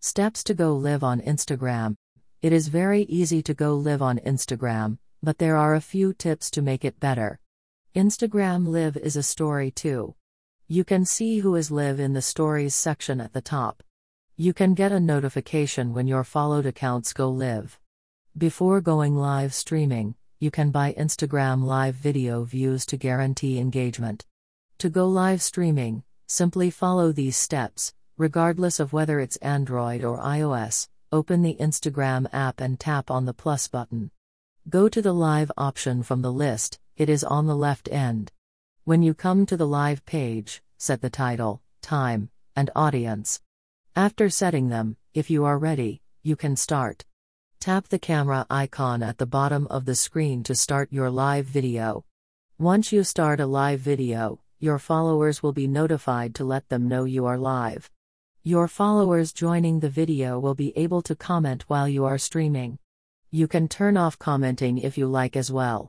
Steps to go live on Instagram. It is very easy to go live on Instagram, but there are a few tips to make it better. Instagram Live is a story too. You can see who is live in the stories section at the top. You can get a notification when your followed accounts go live. Before going live streaming, you can buy Instagram live video views to guarantee engagement. To go live streaming, simply follow these steps, regardless of whether it's Android or iOS. Open the Instagram app and tap on the plus button. Go to the live option from the list, it is on the left end. When you come to the live page, set the title, time, and audience. After setting them, if you are ready, you can start. Tap the camera icon at the bottom of the screen to start your live video. Once you start a live video, your followers will be notified to let them know you are live. Your followers joining the video will be able to comment while you are streaming. You can turn off commenting if you like as well.